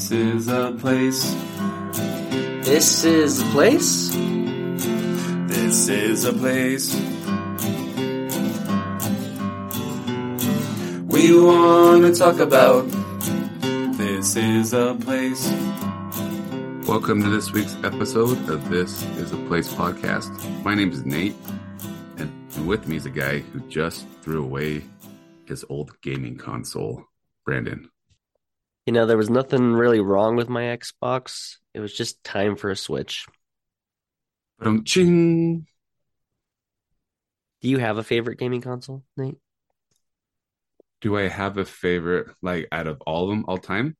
This is a place. This is a place. This is a place. We want to talk about. This is a place. Welcome to this week's episode of This is a Place podcast. My name is Nate, and with me is a guy who just threw away his old gaming console, Brandon. You know, there was nothing really wrong with my Xbox. It was just time for a Switch. Um, ching. Do you have a favorite gaming console, Nate? Do I have a favorite, like out of all of them, all time?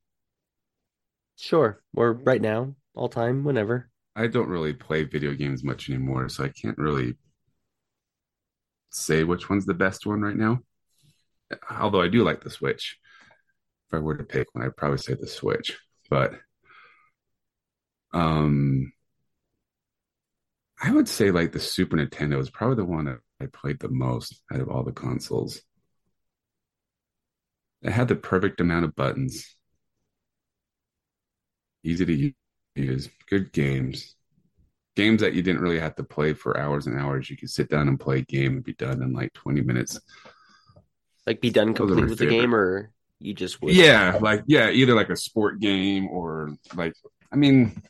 Sure. Or right now, all time, whenever. I don't really play video games much anymore, so I can't really say which one's the best one right now. Although I do like the Switch. If I were to pick one, I'd probably say the Switch. But um I would say like the Super Nintendo is probably the one that I played the most out of all the consoles. It had the perfect amount of buttons. Easy to use, good games. Games that you didn't really have to play for hours and hours. You could sit down and play a game and be done in like 20 minutes. Like be done complete with the favorite. game, or you just would. Yeah, like yeah, either like a sport game or like I mean,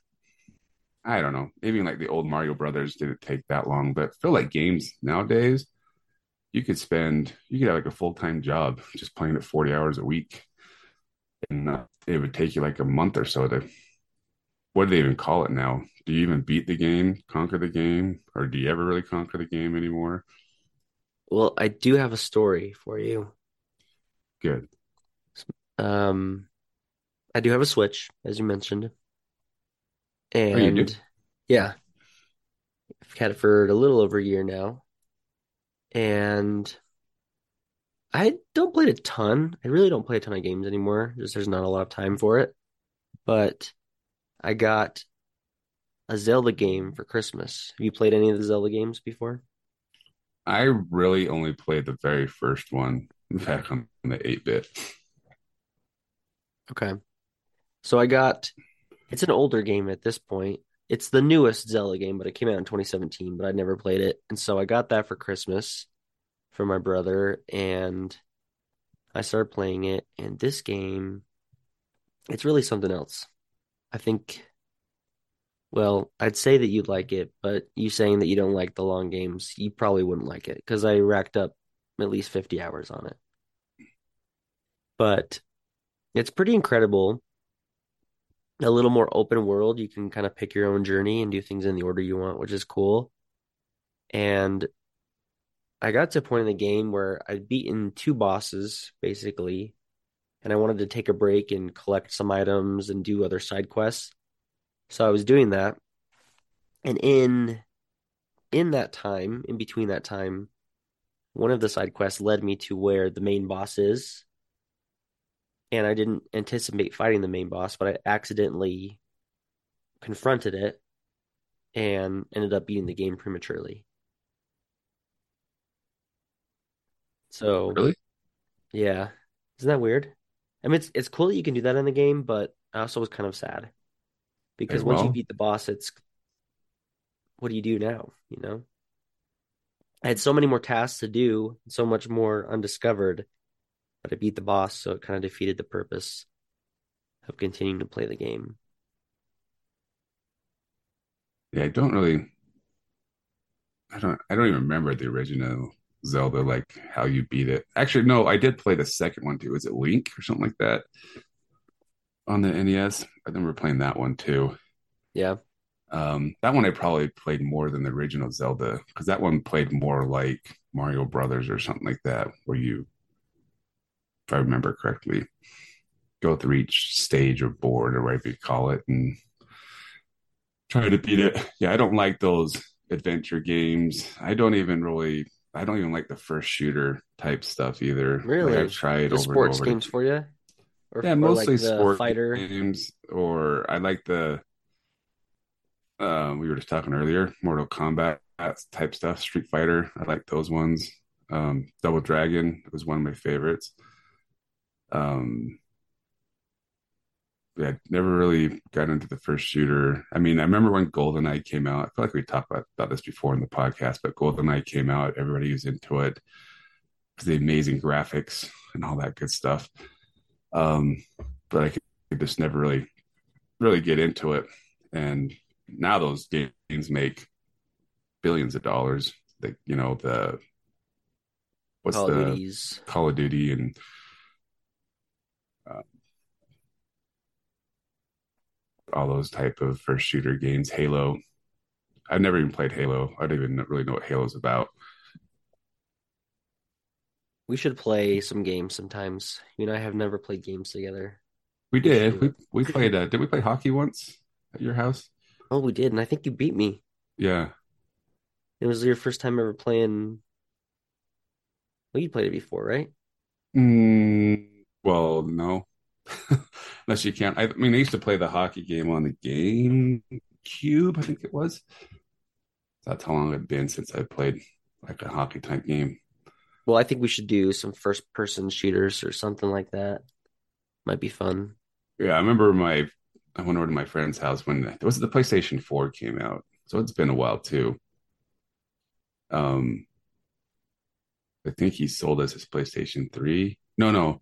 I don't know. Maybe like the old Mario Brothers didn't take that long, but I feel like games nowadays, you could spend you could have like a full time job just playing it forty hours a week, and uh, it would take you like a month or so to. What do they even call it now? Do you even beat the game, conquer the game, or do you ever really conquer the game anymore? Well, I do have a story for you. Good. Um, I do have a Switch, as you mentioned. Oh? And yeah, I've had it for a little over a year now. And I don't play it a ton. I really don't play a ton of games anymore. Just there's not a lot of time for it. But I got a Zelda game for Christmas. Have you played any of the Zelda games before? I really only played the very first one back on the 8 bit. Okay. So I got it's an older game at this point. It's the newest Zelda game, but it came out in 2017, but I'd never played it. And so I got that for Christmas for my brother and I started playing it and this game it's really something else. I think well, I'd say that you'd like it, but you saying that you don't like the long games, you probably wouldn't like it because I racked up at least 50 hours on it. But it's pretty incredible. A little more open world. You can kind of pick your own journey and do things in the order you want, which is cool. And I got to a point in the game where I'd beaten two bosses, basically, and I wanted to take a break and collect some items and do other side quests. So I was doing that. And in in that time, in between that time, one of the side quests led me to where the main boss is and I didn't anticipate fighting the main boss, but I accidentally confronted it and ended up beating the game prematurely. So, Really? yeah, isn't that weird? I mean, it's it's cool that you can do that in the game, but I also was kind of sad because once you beat the boss, it's what do you do now? You know, I had so many more tasks to do, so much more undiscovered, but I beat the boss, so it kind of defeated the purpose of continuing to play the game. Yeah, I don't really I don't I don't even remember the original Zelda, like how you beat it. Actually, no, I did play the second one too. Was it Link or something like that on the NES? I remember playing that one too. Yeah, Um, that one I probably played more than the original Zelda because that one played more like Mario Brothers or something like that, where you, if I remember correctly, go through each stage or board or whatever you call it and try to beat it. Yeah, I don't like those adventure games. I don't even really, I don't even like the first shooter type stuff either. Like, Really? I've tried the over sports and over. games for you, or Yeah, or mostly like the sport fighter. games, or I like the. Uh, we were just talking earlier, Mortal Kombat type stuff, Street Fighter. I like those ones. Um, Double Dragon was one of my favorites. Um, yeah, never really got into the first shooter. I mean, I remember when GoldenEye came out. I feel like we talked about, about this before in the podcast, but GoldenEye came out. Everybody was into it because the amazing graphics and all that good stuff. Um, but I could just never really, really get into it. And now those games make billions of dollars. Like you know the what's Call the Duties. Call of Duty and all those type of first shooter games. Halo. I've never even played Halo. I don't even really know what Halo's about. We should play some games sometimes. You and I have never played games together. We did. We we played. Uh, did we play hockey once at your house? Oh, we did, and I think you beat me. Yeah. It was your first time ever playing. Well, you played it before, right? Mm, well, no. Unless you can't. I mean, I used to play the hockey game on the game cube I think it was. That's how long it's been since I played like a hockey type game. Well, I think we should do some first person shooters or something like that. Might be fun. Yeah, I remember my I went over to my friend's house when it was the PlayStation 4 came out. So it's been a while too. Um I think he sold us his PlayStation 3. No, no.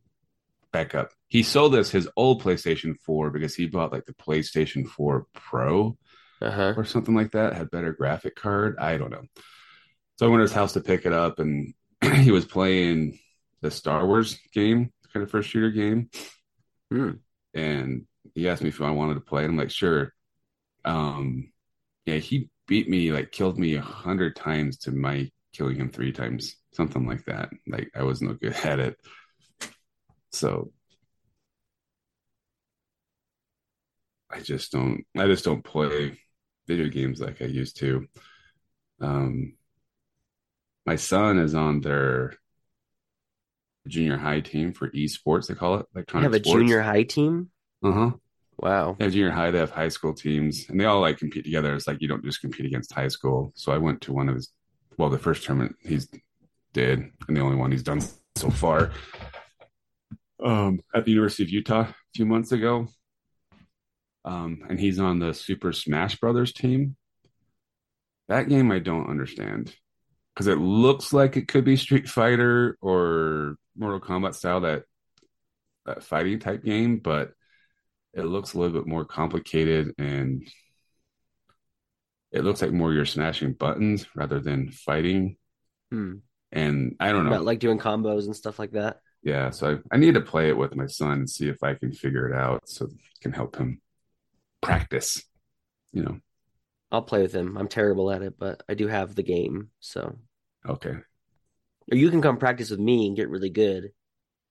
Back up. He sold us his old PlayStation 4 because he bought like the PlayStation 4 Pro Uh-huh. or something like that, had better graphic card. I don't know. So I went to his house to pick it up and he was playing the Star Wars game, kind of first shooter game. Hmm. And he asked me if I wanted to play. And I'm like, sure. Um, yeah, he beat me, like killed me a hundred times to my killing him three times, something like that. Like I was no good at it. So I just don't I just don't play video games like I used to. Um my son is on their junior high team for esports, they call it You electronic have a sports. junior high team? Uh-huh. Wow. They have junior high, they have high school teams, and they all like compete together. It's like you don't just compete against high school. So I went to one of his, well, the first tournament he's did, and the only one he's done so far, um, at the University of Utah a few months ago. Um, and he's on the Super Smash Brothers team. That game I don't understand because it looks like it could be Street Fighter or Mortal Kombat style that that fighting type game, but it looks a little bit more complicated and it looks like more you're smashing buttons rather than fighting. Hmm. And I don't know. Not like doing combos and stuff like that. Yeah, so I, I need to play it with my son and see if I can figure it out so can help him practice. You know, I'll play with him. I'm terrible at it, but I do have the game. So, okay. or you can come practice with me and get really good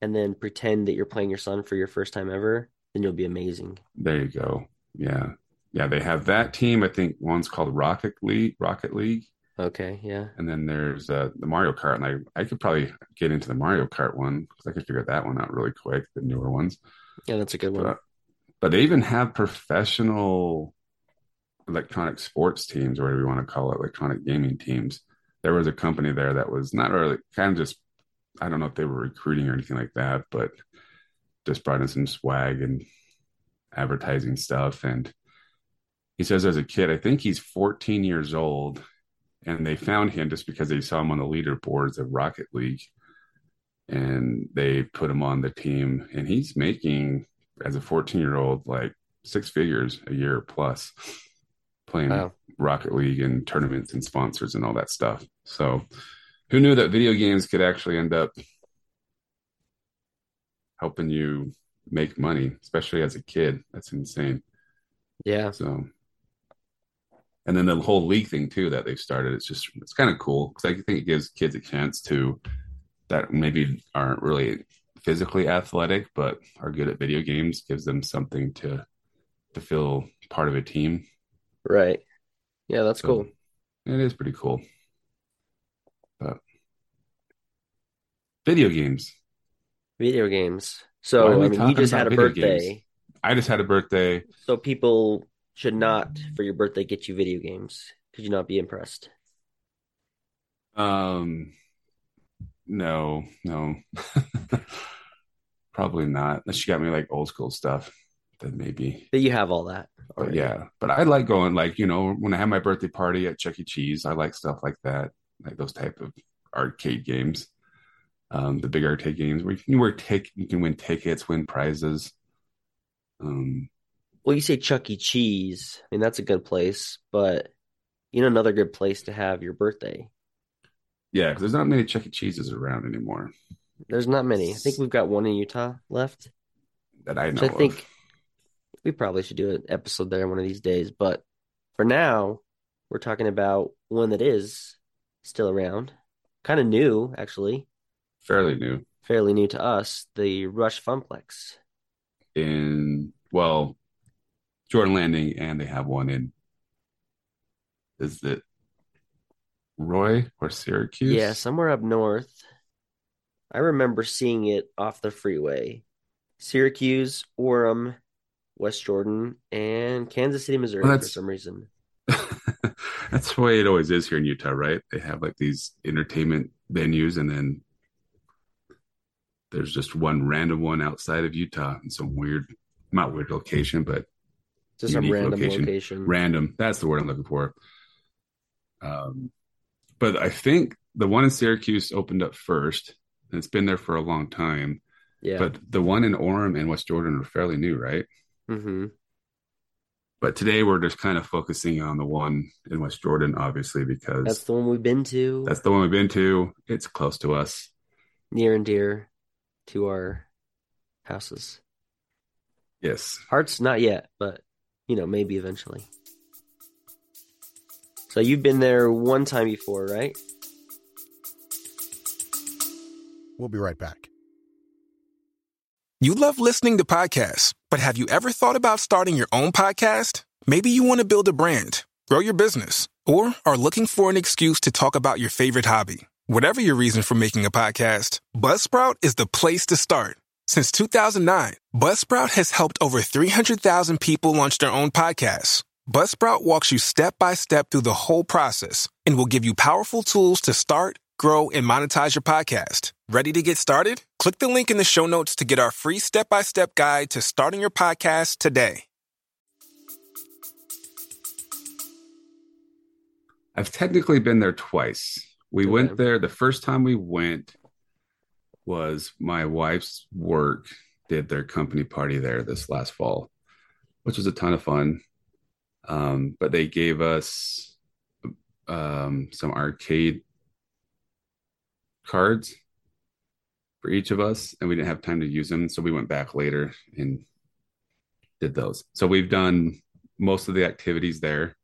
and then pretend that you're playing your son for your first time ever. Then you'll be amazing. There you go. Yeah. Yeah, they have that team. I think one's called Rocket League, Rocket League. Okay. Yeah. And then there's uh, the Mario Kart, and I, I could probably get into the Mario Kart one because I could figure that one out really quick, the newer ones. Yeah. That's a good one. But, but they even have professional electronic sports teams, or whatever you want to call it, electronic gaming teams. There was a company there that was not really kind of just, I don't know if they were recruiting or anything like that, but just brought in some swag and advertising stuff. And he says, as a kid, I think he's 14 years old, and they found him just because they saw him on the leaderboards of Rocket League. And they put him on the team, and he's making as a 14 year old like six figures a year plus playing Wow. Rocket League and tournaments and sponsors and all that stuff. So, who knew that video games could actually end up helping you make money, especially as a kid? That's insane. Yeah. So, and then the whole league thing too that they've started, it's just it's kind of cool because I think it gives kids a chance to that maybe aren't really physically athletic but are good at video games, gives them something to to feel part of a team. Right. Yeah. That's So, cool. It is pretty cool. But video games. Video games. So, we I mean, you just had a birthday. games? I just had a birthday. So people should not, for your birthday, get you video games. Could you not be impressed? Um, no, no, probably not. Unless you got me like old school stuff. then maybe. But you have all that. But yeah, but I like going like you know when I have my birthday party at Chuck E. Cheese, I like stuff like that, like those type of arcade games. Um, the big arcade games where you can wear tick, you can win tickets, win prizes. Um, Well, you say Chuck E. Cheese. I mean, that's a good place, but you know, another good place to have your birthday. yeah, because there's not many Chuck E. Cheeses around anymore There's not many. I think we've got one in Utah left. that I know I think we probably should do an episode there one of these days. But for now, we're talking about one that is still around. Kind of new, actually. Fairly new Fairly new to us. The Rush Funplex. in well, Jordan Landing, and they have one in. Is it Roy or Syracuse? Yeah, somewhere up north. I remember seeing it off the freeway. Syracuse, Orem, West Jordan, and Kansas City, Missouri Well, for some reason. That's the way it always is here in Utah, right? They have like these entertainment venues, and then there's just one random one outside of Utah in some weird, not weird location, but Just Unique random location. location. random. That's the word I'm looking for. Um, but I think the one in Syracuse opened up first, and it's been there for a long time. Yeah. But the one in Orem and West Jordan are fairly new, right? Mm-hmm. But today we're just kind of focusing on the one in West Jordan, obviously, because That's the one we've been to. That's the one we've been to. It's close to us. near and dear to our houses. Yes. Hearts, not yet, but you know, maybe eventually. So you've been there one time before, right? We'll be right back. You love listening to podcasts, but have you ever thought about starting your own podcast? Maybe you want to build a brand, grow your business, or are looking for an excuse to talk about your favorite hobby. Whatever your reason for making a podcast, Buzzsprout is the place to start. Since 2009, Buzzsprout has helped over 300,000 people launch their own podcasts. Buzzsprout walks you step by step through the whole process and will give you powerful tools to start, grow, and monetize your podcast. Ready to get started? Click the link in the show notes to get our free step by step guide to starting your podcast today. I've technically been there twice. We Okay. went there. The first time we went was my wife's work did their company party there this last fall, which was a ton of fun. Um, but they gave us um, some arcade cards for each of us, and we didn't have time to use them. So we went back later and did those. So we've done most of the activities there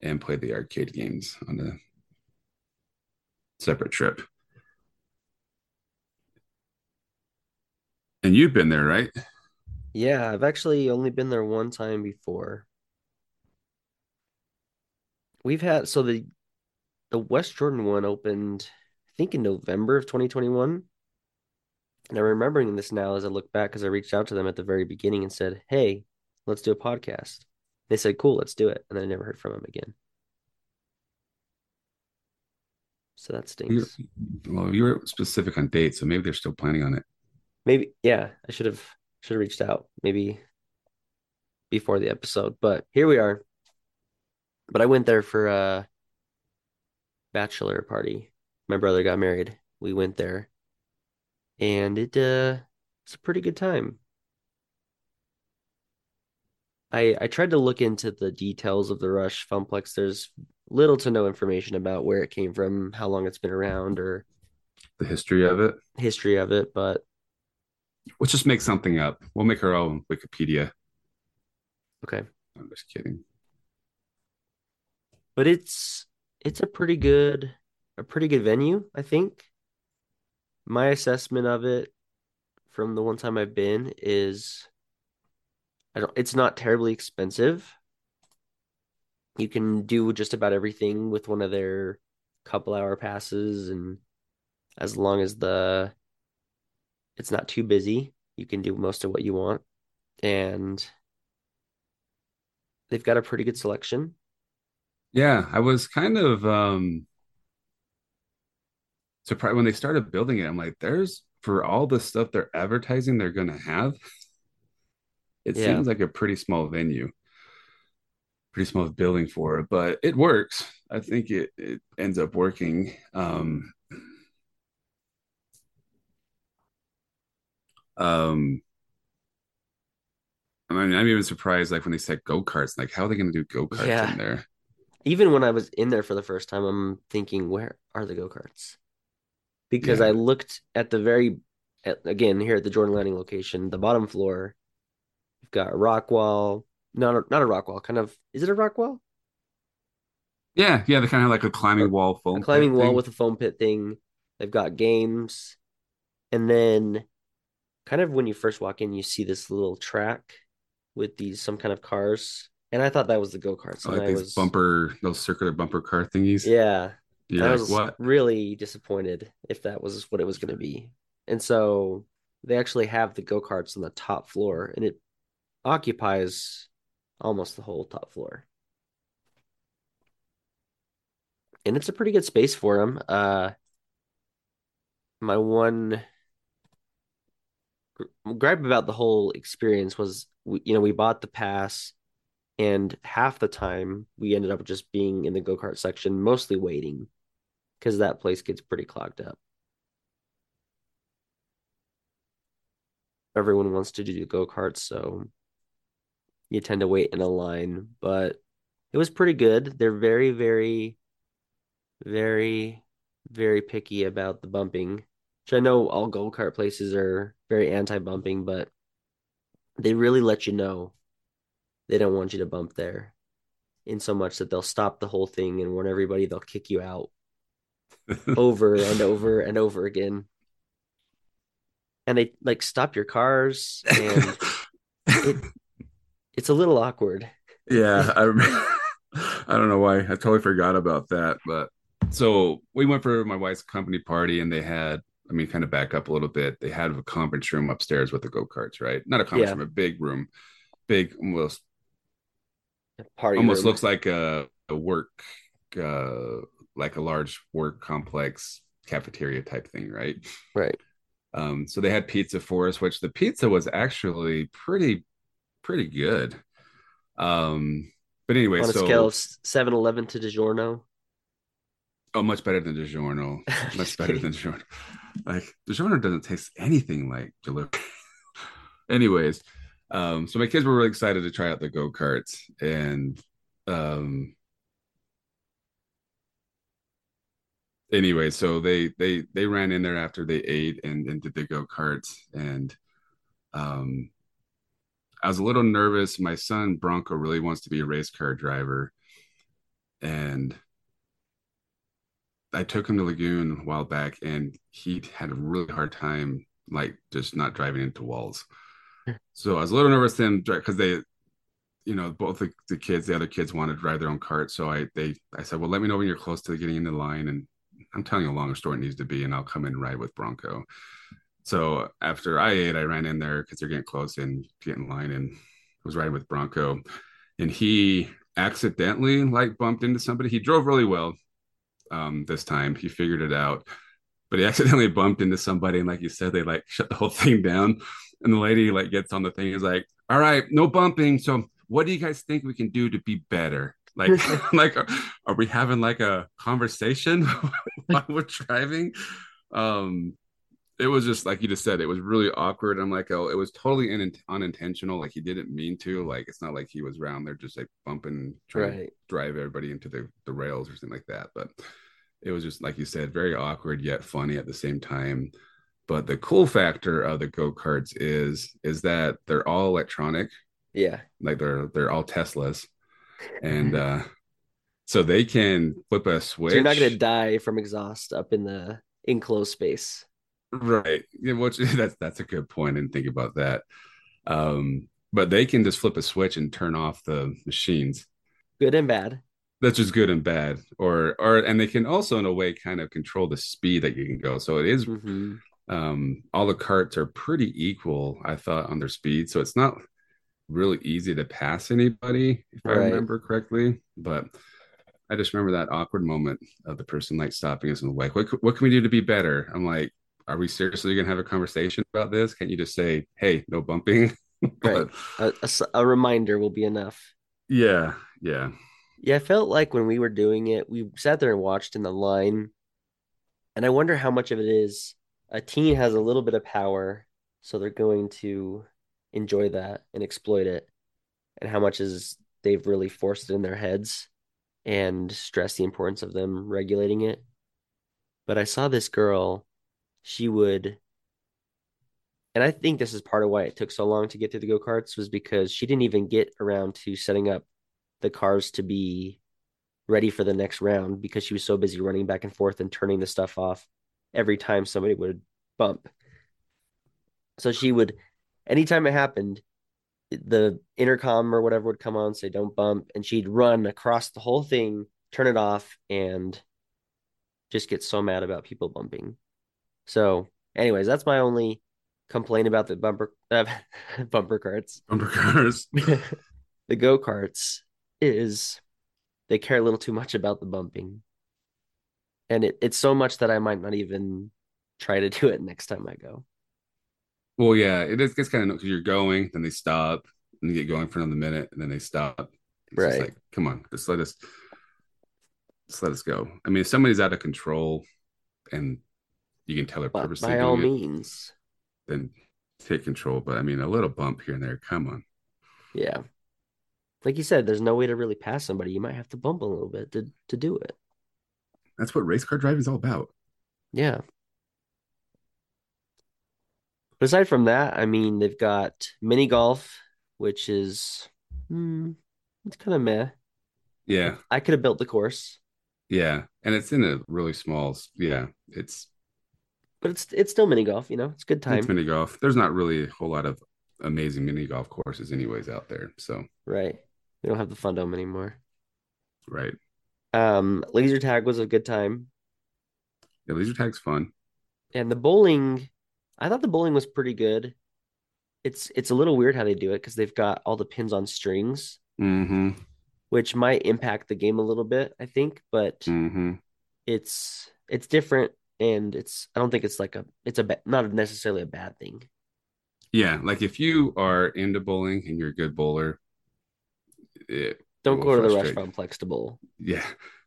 and played the arcade games on a separate trip. And you've been there, right? Yeah, I've actually only been there one time before. We've had so the the West Jordan one opened, I think in November of 2021. And I'm remembering this now as I look back because I reached out to them at the very beginning and said, "Hey, let's do a podcast." They said, "Cool, let's do it." And then I never heard from them again. So that stinks. well, you were specific on dates, so maybe they're still planning on it. Maybe, yeah, I should have should have reached out maybe before the episode, but here we are. But I went there for a bachelor party. My brother got married. We went there, and it uh, it's a pretty good time. I I tried to look into the details of the Rush Funplex. There's little to no information about where it came from, how long it's been around, or The history of it. history of it, but Let's just make something up. We'll make our own Wikipedia. okay. I'm just kidding. but it's it's a pretty good a pretty good venue, I think. My assessment of it from the one time I've been is I don't it's not terribly expensive. You can do just about everything with one of their couple hour passes and as long as the it's not too busy, you can do most of what you want. And they've got a pretty good selection. Yeah, I was kind of um surprised when they started building it. I'm like, there's for all the stuff they're advertising they're gonna have. It Yeah. seems like a pretty small venue, pretty small building for it, but it works. I think it it ends up working. Um, um, I mean, I'm even surprised, like when they said go karts, like how are they going to do go karts Yeah. in there? Even when I was in there for the first time, I'm thinking, where are the go-karts? Because Yeah. I looked at the very, at, again, here at the Jordan Landing location, the bottom floor, you've got a rock wall. Not a, not a rock wall, kind of, is it a rock wall? Yeah, yeah, they kind of have like a climbing wall, A foam climbing wall thing. with a foam pit thing. They've got games. And then kind of when you first walk in, you see this little track with these some kind of cars. And I thought that was the go-karts. And like I these was bumper, those circular bumper car thingies. yeah. You're I was what? really disappointed if that was what it was going to be. And so they actually have the go-karts on the top floor and it occupies almost the whole top floor. And it's a pretty good space for them. Uh my one gripe about the whole experience was you know, we bought the pass and half the time we ended up just being in the go-kart section, mostly waiting because that place gets pretty clogged up. Everyone wants to do go-karts, so you tend to wait in a line, but it was pretty good. They're very, very, very, very picky about the bumping, which I know all go-kart places are very anti-bumping, but they really let you know they don't want you to bump there in so much that they'll stop the whole thing and warn everybody they'll kick you out over and over and over again. And they like stop your cars and it it's a little awkward. Yeah, I remember. I don't know why. I totally forgot about that. But so we went for my wife's company party, and they had. I mean, kind of back up a little bit. They had a conference room upstairs with the go karts, right? Not a conference Yeah. room, a big room, big, almost Party almost room. looks like a, a work, uh, like a large work complex cafeteria type thing, right? right. Um, so they had pizza for us, which the pizza was actually pretty, pretty good. Um, but anyway, On a so scale of 7 Eleven to DiGiorno. oh, much better than DiGiorno. Much better than DiGiorno. Like the DiGiorno doesn't taste anything like delivery. Anyways, um, so my kids were really excited to try out the go karts, and um, anyway, so they they they ran in there after they ate and, and did the go karts, and um, I was a little nervous. My son Bronco really wants to be a race car driver, and I took him to Lagoon a while back, and he had a really hard time, like just not driving into walls. So I was a little nervous then because they, you know, both the, the kids, the other kids wanted to drive their own cart. So I they I said, well, let me know when you're close to getting in the line, and I'm telling you how long a story it needs to be, and I'll come in and ride with Bronco. So after I ate, I ran in there because they're getting close and get in line, and was riding with Bronco, and he accidentally like bumped into somebody. He drove really well um, this time. He figured it out, but he accidentally bumped into somebody, and like you said, they like shut the whole thing down. And the lady like gets on the thing, is like, "All right, no bumping. So, what do you guys think we can do to be better? Like, like, are we having like a conversation while we're driving?" Um, it was just like you just said, it was really awkward. I'm like, oh, it was totally in, unintentional. Like he didn't mean to. Like it's not like he was around there just like bumping, trying to drive everybody into the, the rails or something like that. But it was just like you said, very awkward yet funny at the same time. But the cool factor of the go karts is is that they're all electronic, Yeah. like they're they're all Teslas, and uh, so they can flip a switch. So you're not going to die from exhaust up in the enclosed space. Right. Yeah, which that's that's a good point and think about that. Um, but they can just flip a switch and turn off the machines. Good and bad. That's just good and bad. Or or and they can also in a way kind of control the speed that you can go. So it is hmm um all the carts are pretty equal, I thought, on their speed. So it's not really easy to pass anybody, if I remember correctly. But I just remember that awkward moment of the person like stopping us and like, what what can we do to be better? I'm like, are we seriously gonna have a conversation about this? Can't you just say, hey, no bumping? Right. But A, a s- a reminder will be enough. yeah, yeah. Yeah, I felt like when we were doing it, we sat there and watched in the line, and I wonder how much of it is a teen has a little bit of power, so they're going to enjoy that and exploit it, and how much is they've really forced it in their heads and stress the importance of them regulating it. But I saw this girl, she would, and I think this is part of why it took so long to get through the go-karts was because she didn't even get around to setting up the cars to be ready for the next round because she was so busy running back and forth and turning the stuff off every time somebody would bump. So she would, anytime it happened, the intercom or whatever would come on, say, don't bump. And she'd run across the whole thing, turn it off, and just get so mad about people bumping. So, anyways, that's my only complaint about the bumper uh, bumper carts. Bumper cars. the go karts is they care a little too much about the bumping. And it, it's so much that I might not even try to do it next time I go. Well, yeah, it is, gets kind of because you're going, then they stop, and you get going for another minute, and then they stop. It's Right. like, come on, just let us, just let us go. I mean, if somebody's out of control, and you can tell they're But purposely by all it, means, then take control. But I mean, a little bump here and there, come on. yeah. Like you said, there's no way to really pass somebody. You might have to bump a little bit to, to do it. That's what race car driving is all about. Yeah. But aside from that, I mean, they've got mini golf, which is, hmm, it's kind of meh. Yeah, I could have built the course, yeah, and it's in a really small. Yeah, it's but it's it's still mini golf, you know, it's good time. it's mini golf. There's not really a whole lot of amazing mini golf courses, anyways, out there. So Right. We don't have the fun dome anymore. right, Um, laser tag was a good time. yeah, laser tag's fun. And the bowling, I thought the bowling was pretty good. It's it's a little weird how they do it because they've got all the pins on strings, Mm-hmm. which might impact the game a little bit, I think, but Mm-hmm. it's it's different and it's I don't think it's like a it's a not necessarily a bad thing. Yeah, like if you are into bowling and you're a good bowler, it, Don't go to the restaurant plex to bowl. yeah,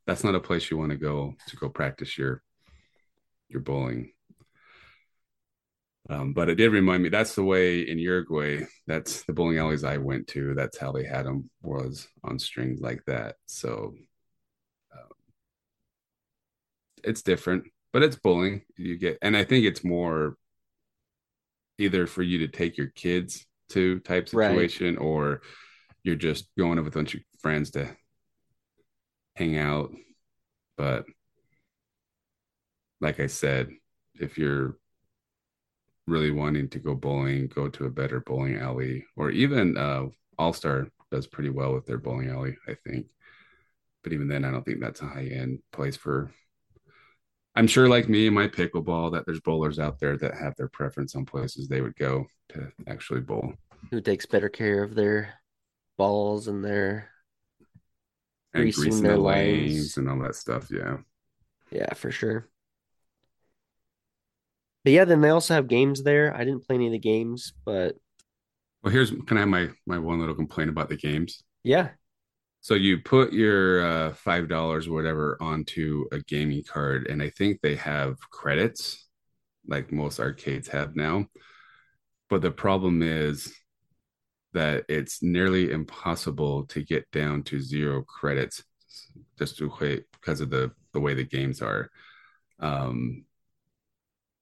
that's not a place you want to go to go practice your your bowling. Um, but it did remind me that's the way in Uruguay. That's the bowling alleys I went to. That's how they had them was on strings like that. So um, it's different, but it's bowling. You get, and I think it's more either for you to take your kids to type Right. situation, or you're just going with a bunch of friends to hang out. But like I said, if you're really wanting to go bowling, go to a better bowling alley, or even uh, All Star does pretty well with their bowling alley, I think. But even then, I don't think that's a high end place for. I'm sure, like me and my pickleball, that there's bowlers out there that have their preference on places they would go to actually bowl. Who takes better care of their balls and their And Greasing greasing their the lines. lanes and all that stuff. Yeah. Yeah, for sure. But yeah, then they also have games there. I didn't play any of the games, but Well, here's can I have my my one little complaint about the games? yeah, So you put your uh, five dollars whatever onto a gaming card, and I think they have credits, like most arcades have now. But the problem is that it's nearly impossible to get down to zero credits, just to wait because of the the way the games are. Um,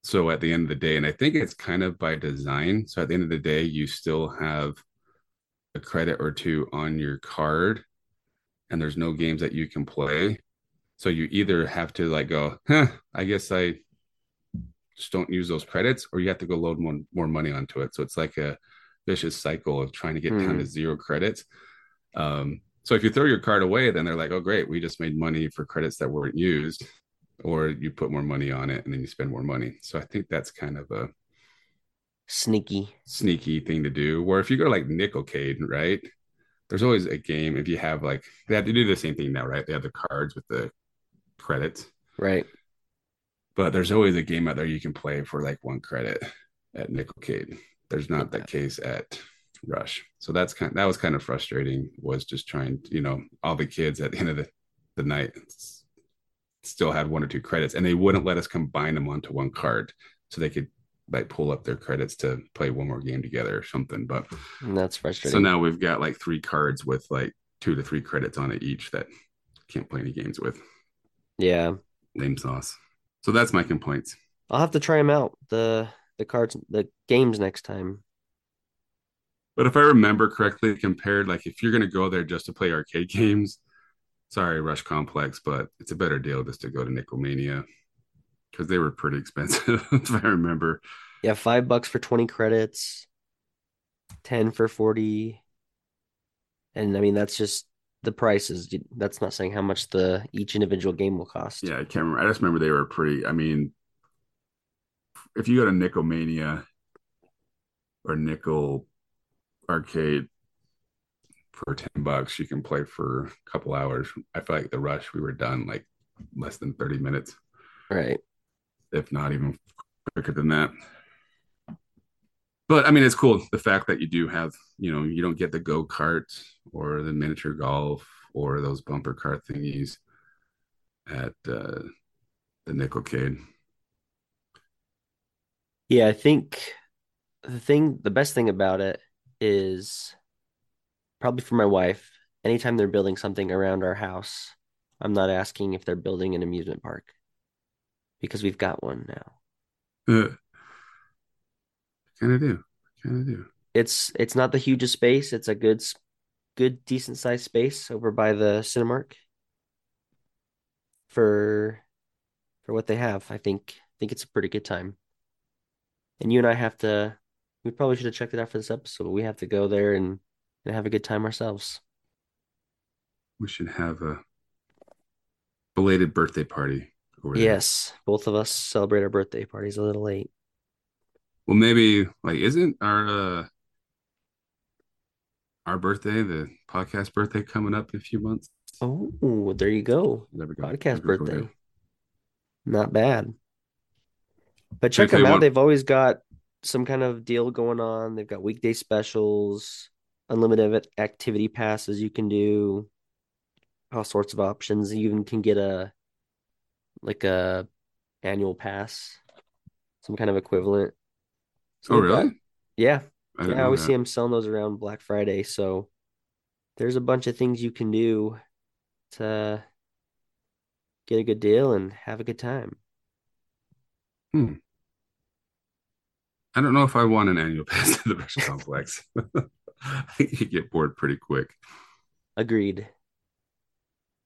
so at the end of the day, and I think it's kind of by design. So at the end of the day, you still have a credit or two on your card and there's no games that you can play. So you either have to like go, huh, I guess I just don't use those credits, or you have to go load more, more money onto it. So it's like a vicious cycle of trying to get down Hmm. to zero credits. Um, so if you throw your card away, then they're like, oh, great, we just made money for credits that weren't used. Or you put more money on it and then you spend more money. So I think that's kind of a sneaky. sneaky thing to do. Where if you go to like Nickelcade, right? There's always a game if you have like they have to do the same thing now, right? They have the cards with the credits, Right. but there's always a game out there you can play for like one credit at Nickelcade. There's not that case at rush. So that's kind of, that was kind of frustrating. Was just trying, you know, all the kids at the end of the, the night still had one or two credits, and they wouldn't let us combine them onto one card, so they could like pull up their credits to play one more game together or something. But And that's frustrating. so now we've got like three cards with like two to three credits on it each that can't play any games with. Yeah. Lame sauce. So that's my complaints. I'll have to try them out. The the cards the games next time. But if I remember correctly, compared like if you're gonna go there just to play arcade games, sorry, Rush Funplex, but it's a better deal just to go to Nickelmania because they were pretty expensive, if I remember. Yeah, five bucks for 20 credits, 10 for 40. And I mean, that's just the prices. That's not saying how much the each individual game will cost. Yeah, I can't remember. I just remember they were pretty. I mean, if you go to Nickelmania or Nickel Arcade for ten bucks, you can play for a couple hours. I feel like the Rush, we were done like less than thirty minutes, Right. If not even quicker than that. But I mean, it's cool the fact that you do have, you know, you don't get the go kart or the miniature golf or those bumper car thingies at uh, the Nickelcade. Yeah, I think the thing, the best thing about it is probably for my wife, anytime they're building something around our house, I'm not asking if they're building an amusement park because we've got one now. kind of do, kind of do. It's it's not the hugest space. It's a good good decent sized space over by the Cinemark for for what they have. I think I think it's a pretty good time. And you and I have to we probably should have checked it out for this episode. We have to go there and, and have a good time ourselves. We should have a belated birthday party. Yes, both of us celebrate our birthday parties a little late. Well, maybe like isn't our uh our birthday, the podcast birthday, coming up in a few months? Oh, there you go. There go. Podcast There we go. birthday. Not bad. But check them out. one- They've always got some kind of deal going on. They've got weekday specials, unlimited activity passes you can do, all sorts of options. You even can get a like a annual pass, some kind of equivalent. So Oh, got- really? yeah. I Yeah, I always that. see them selling those around Black Friday. So there's a bunch of things you can do to get a good deal and have a good time. Hmm. I don't know if I want an annual pass to the Rush Funplex. I think you get bored pretty quick. Agreed.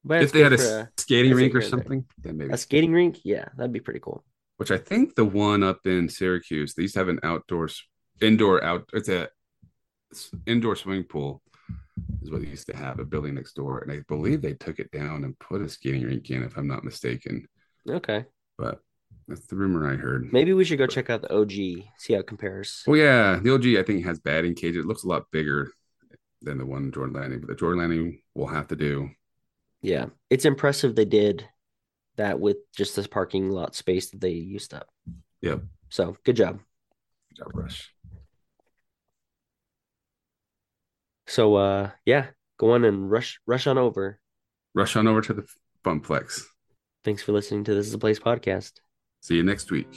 But if they had good a skating rink or here and there. something, then maybe. a skating rink, yeah, that'd be pretty cool. Which I think the one up in Syracuse, they used to have an outdoors, indoor out. It's a indoor swimming pool, is what they used to have. A building next door, and I believe they took it down and put a skating rink in, if I'm not mistaken. Okay. But that's the rumor I heard. Maybe we should go check out the OG, see how it compares. Oh yeah, the OG I think has batting cage. It looks a lot bigger than the one in Jordan Landing, but the Jordan Landing will have to do. Yeah. It's impressive they did that with just this parking lot space that they used up. Yeah. So good job. Good job, Rush. So uh yeah, go on and rush rush on over. Rush on over to the Funplex. Thanks for listening to This is a Place podcast. See you next week.